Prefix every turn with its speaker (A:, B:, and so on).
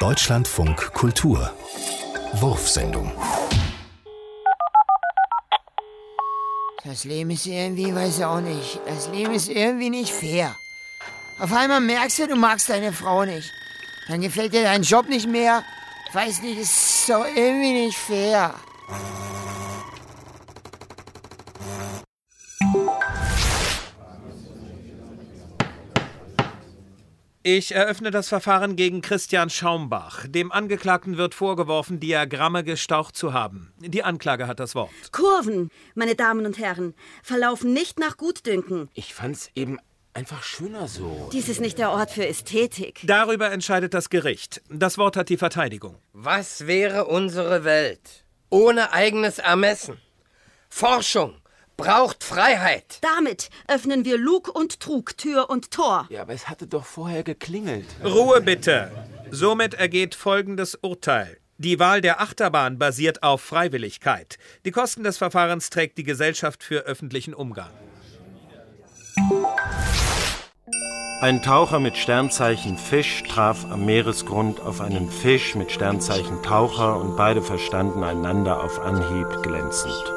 A: Deutschlandfunk Kultur Wurfsendung
B: Das Leben ist irgendwie, weiß ich auch nicht. Das Leben ist irgendwie nicht fair. Auf einmal merkst du, du magst deine Frau nicht. Dann gefällt dir dein Job nicht mehr. Weiß nicht, ist so irgendwie nicht fair.
C: Ich eröffne das Verfahren gegen Christian Schaumbach. Dem Angeklagten wird vorgeworfen, Diagramme gestaucht zu haben. Die Anklage hat das Wort.
D: Kurven, meine Damen und Herren, verlaufen nicht nach Gutdünken.
E: Ich fand's eben einfach schöner so.
D: Dies ist nicht der Ort für Ästhetik.
C: Darüber entscheidet das Gericht. Das Wort hat die Verteidigung.
F: Was wäre unsere Welt ohne eigenes Ermessen? Forschung braucht Freiheit.
D: Damit öffnen wir Lug und Trug, Tür und Tor.
E: Ja, aber es hatte doch vorher geklingelt.
C: Ruhe bitte. Somit ergeht folgendes Urteil. Die Wahl der Achterbahn basiert auf Freiwilligkeit. Die Kosten des Verfahrens trägt die Gesellschaft für öffentlichen Umgang.
G: Ein Taucher mit Sternzeichen Fisch traf am Meeresgrund auf einen Fisch mit Sternzeichen Taucher und beide verstanden einander auf Anhieb glänzend.